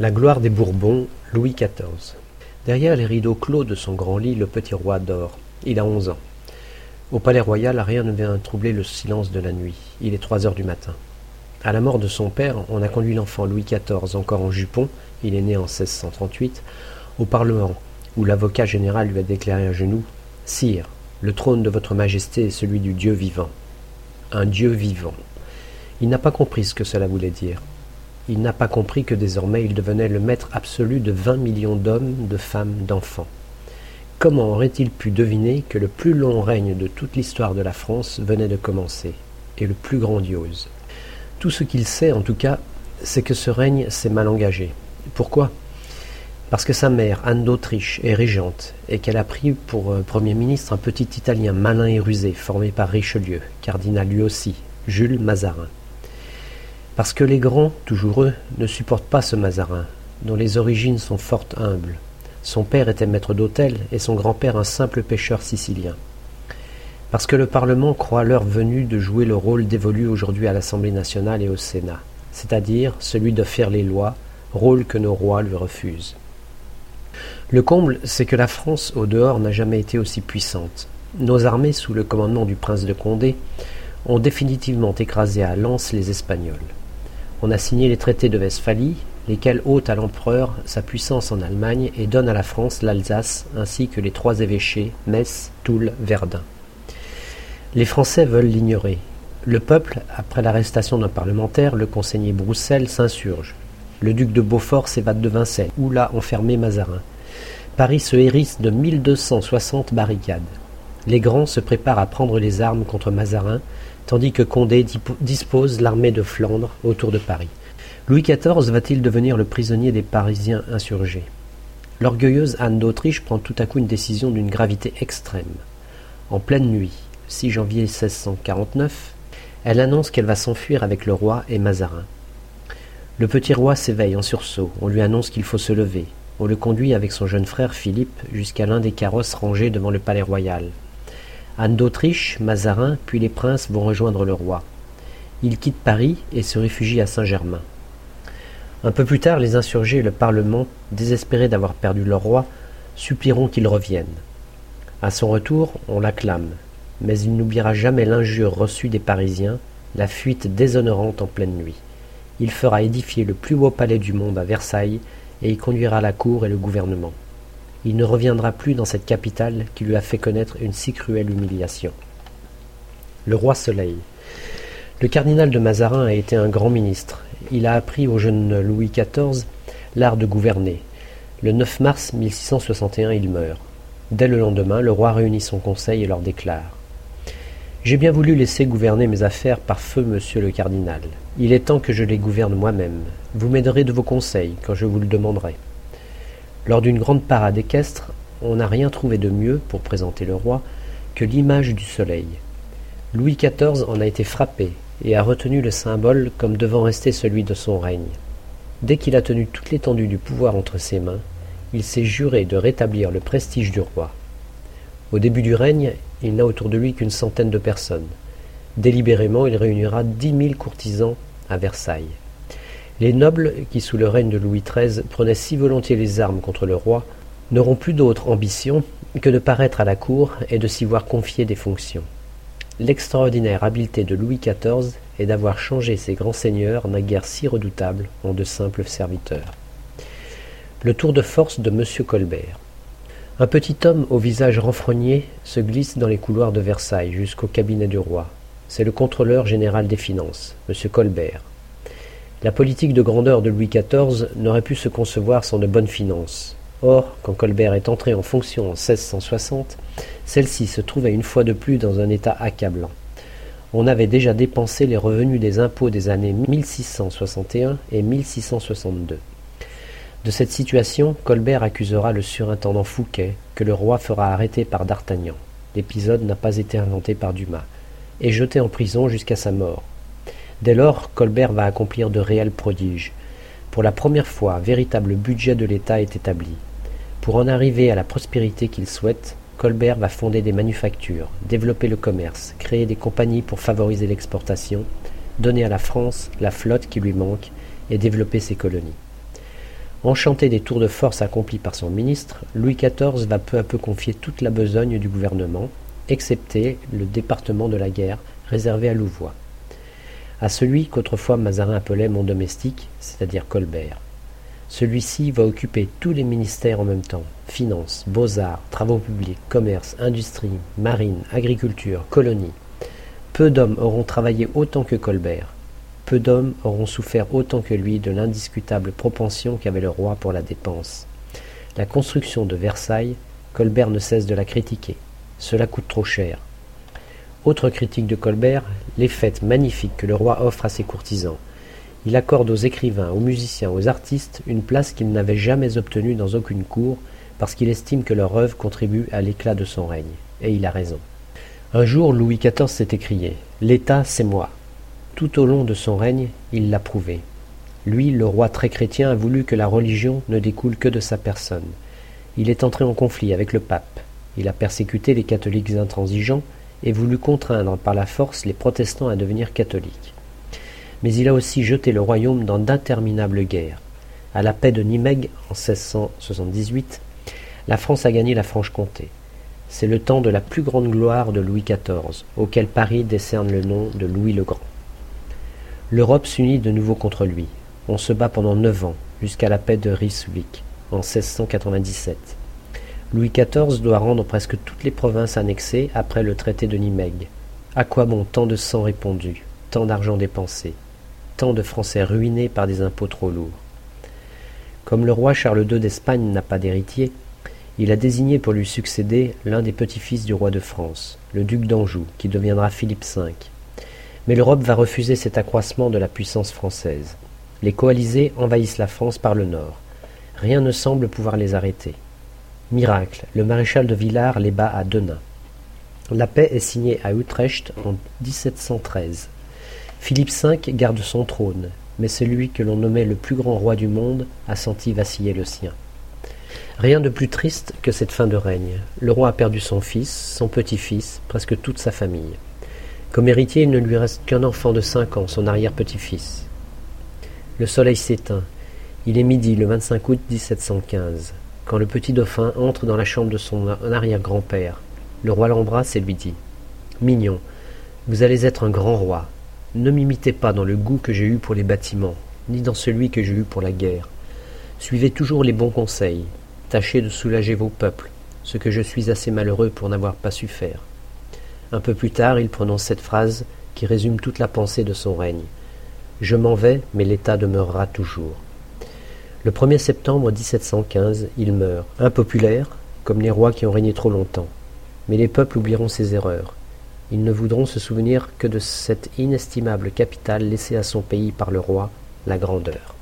La gloire des Bourbons, Louis XIV. Derrière les rideaux clos de son grand lit, le petit roi dort. Il a onze ans. Au palais royal, rien ne vient troubler le silence de la nuit. Il est trois heures du matin. À la mort de son père, on a conduit l'enfant Louis XIV, encore en jupon, il est né en 1638, au Parlement, où l'avocat général lui a déclaré à genoux Sire, le trône de votre majesté est celui du Dieu vivant. Un Dieu vivant. Il n'a pas compris ce que cela voulait dire. Il n'a pas compris que désormais il devenait le maître absolu de vingt millions d'hommes, de femmes, d'enfants. Comment aurait-il pu deviner que le plus long règne de toute l'histoire de la France venait de commencer, et le plus grandiose? Tout ce qu'il sait, en tout cas, c'est que ce règne s'est mal engagé. Pourquoi? Parce que sa mère, Anne d'Autriche, est régente, et qu'elle a pris pour euh, Premier ministre un petit Italien malin et rusé, formé par Richelieu, cardinal lui aussi, Jules Mazarin. Parce que les grands, toujours eux, ne supportent pas ce Mazarin, dont les origines sont fort humbles. Son père était maître d'hôtel et son grand-père un simple pêcheur sicilien. Parce que le Parlement croit l'heure venue de jouer le rôle dévolu aujourd'hui à l'Assemblée nationale et au Sénat, c'est-à-dire celui de faire les lois, rôle que nos rois lui refusent. Le comble, c'est que la France au dehors n'a jamais été aussi puissante. Nos armées, sous le commandement du prince de Condé, ont définitivement écrasé à Lens les Espagnols. On a signé les traités de Westphalie, lesquels ôtent à l'empereur sa puissance en Allemagne et donnent à la France l'Alsace ainsi que les trois évêchés, Metz, Toul, Verdun. Les Français veulent l'ignorer. Le peuple, après l'arrestation d'un parlementaire, le conseiller Broussel, s'insurge. Le duc de Beaufort s'évade de Vincennes, où l'a enfermé Mazarin. Paris se hérisse de 1260 barricades. Les grands se préparent à prendre les armes contre Mazarin, tandis que Condé dispose l'armée de Flandre autour de Paris. Louis XIV va-t-il devenir le prisonnier des Parisiens insurgés? L'orgueilleuse Anne d'Autriche prend tout à coup une décision d'une gravité extrême. En pleine nuit, 6 janvier 1649, elle annonce qu'elle va s'enfuir avec le roi et Mazarin. Le petit roi s'éveille en sursaut, on lui annonce qu'il faut se lever. On le conduit avec son jeune frère Philippe jusqu'à l'un des carrosses rangés devant le palais royal. Anne d'Autriche, Mazarin, puis les princes vont rejoindre le roi. Ils quittent Paris et se réfugient à Saint-Germain. Un peu plus tard, les insurgés et le Parlement, désespérés d'avoir perdu leur roi, supplieront qu'il revienne. À son retour, on l'acclame, mais il n'oubliera jamais l'injure reçue des Parisiens, la fuite déshonorante en pleine nuit. Il fera édifier le plus beau palais du monde à Versailles et y conduira la cour et le gouvernement. Il ne reviendra plus dans cette capitale qui lui a fait connaître une si cruelle humiliation. Le roi Soleil. Le cardinal de Mazarin a été un grand ministre. Il a appris au jeune Louis XIV l'art de gouverner. Le 9 mars 1661, il meurt. Dès le lendemain, le roi réunit son conseil et leur déclare J'ai bien voulu laisser gouverner mes affaires par feu, monsieur le cardinal. Il est temps que je les gouverne moi-même. Vous m'aiderez de vos conseils quand je vous le demanderai. Lors d'une grande parade équestre, on n'a rien trouvé de mieux pour présenter le roi que l'image du soleil. Louis XIV en a été frappé et a retenu le symbole comme devant rester celui de son règne. Dès qu'il a tenu toute l'étendue du pouvoir entre ses mains, il s'est juré de rétablir le prestige du roi. Au début du règne, il n'a autour de lui qu'une centaine de personnes. Délibérément, il réunira dix mille courtisans à Versailles. Les nobles, qui sous le règne de Louis XIII prenaient si volontiers les armes contre le roi, n'auront plus d'autre ambition que de paraître à la cour et de s'y voir confier des fonctions. L'extraordinaire habileté de Louis XIV est d'avoir changé ces grands seigneurs naguère si redoutables en de simples serviteurs. Le tour de force de M. Colbert. Un petit homme au visage renfrogné se glisse dans les couloirs de Versailles jusqu'au cabinet du roi. C'est le contrôleur général des finances, M. Colbert. La politique de grandeur de Louis XIV n'aurait pu se concevoir sans de bonnes finances. Or, quand Colbert est entré en fonction en 1660, celle-ci se trouvait une fois de plus dans un état accablant. On avait déjà dépensé les revenus des impôts des années 1661 et 1662. De cette situation, Colbert accusera le surintendant Fouquet, que le roi fera arrêter par D'Artagnan. L'épisode n'a pas été inventé par Dumas, et jeté en prison jusqu'à sa mort. Dès lors, Colbert va accomplir de réels prodiges. Pour la première fois, un véritable budget de l'État est établi. Pour en arriver à la prospérité qu'il souhaite, Colbert va fonder des manufactures, développer le commerce, créer des compagnies pour favoriser l'exportation, donner à la France la flotte qui lui manque et développer ses colonies. Enchanté des tours de force accomplis par son ministre, Louis XIV va peu à peu confier toute la besogne du gouvernement, excepté le département de la guerre réservé à Louvois, à celui qu'autrefois Mazarin appelait mon domestique, c'est-à-dire Colbert. Celui-ci va occuper tous les ministères en même temps finances, beaux-arts, travaux publics, commerce, industrie, marine, agriculture, colonies. Peu d'hommes auront travaillé autant que Colbert. Peu d'hommes auront souffert autant que lui de l'indiscutable propension qu'avait le roi pour la dépense. La construction de Versailles, Colbert ne cesse de la critiquer. Cela coûte trop cher. Autre critique de Colbert, les fêtes magnifiques que le roi offre à ses courtisans. Il accorde aux écrivains, aux musiciens, aux artistes une place qu'ils n'avaient jamais obtenue dans aucune cour, parce qu'il estime que leur œuvre contribue à l'éclat de son règne. Et il a raison. Un jour, Louis XIV s'est écrié L'État, c'est moi. Tout au long de son règne, il l'a prouvé. Lui, le roi très chrétien, a voulu que la religion ne découle que de sa personne. Il est entré en conflit avec le pape. Il a persécuté les catholiques intransigeants et voulu contraindre par la force les protestants à devenir catholiques. Mais il a aussi jeté le royaume dans d'interminables guerres. À la paix de Nimègue en 1678, la France a gagné la Franche-Comté. C'est le temps de la plus grande gloire de Louis XIV, auquel Paris décerne le nom de Louis le Grand. L'Europe s'unit de nouveau contre lui. On se bat pendant neuf ans, jusqu'à la paix de Ryswick, en 1697. Louis XIV doit rendre presque toutes les provinces annexées après le traité de Nimègue. À quoi bon tant de sang répandu, tant d'argent dépensé, tant de Français ruinés par des impôts trop lourds? Comme le roi Charles II d'Espagne n'a pas d'héritier, il a désigné pour lui succéder l'un des petits-fils du roi de France, le duc d'Anjou, qui deviendra Philippe V. Mais l'Europe va refuser cet accroissement de la puissance française. Les coalisés envahissent la France par le nord. Rien ne semble pouvoir les arrêter. Miracle, le maréchal de Villars les bat à Denain. La paix est signée à Utrecht en 1713. Philippe V garde son trône, mais celui que l'on nommait le plus grand roi du monde a senti vaciller le sien. Rien de plus triste que cette fin de règne. Le roi a perdu son fils, son petit-fils, presque toute sa famille. Comme héritier, il ne lui reste qu'un enfant de cinq ans, son arrière-petit-fils. Le soleil s'éteint. Il est midi le 25 août 1715, quand le petit dauphin entre dans la chambre de son arrière-grand-père. Le roi l'embrasse et lui dit Mignon, vous allez être un grand roi. Ne m'imitez pas dans le goût que j'ai eu pour les bâtiments, ni dans celui que j'ai eu pour la guerre. Suivez toujours les bons conseils. Tâchez de soulager vos peuples, ce que je suis assez malheureux pour n'avoir pas su faire. Un peu plus tard, il prononce cette phrase qui résume toute la pensée de son règne. Je m'en vais, mais l'État demeurera toujours. Le 1er septembre 1715, il meurt, impopulaire, comme les rois qui ont régné trop longtemps. Mais les peuples oublieront ses erreurs. Ils ne voudront se souvenir que de cette inestimable capitale laissée à son pays par le roi, la grandeur.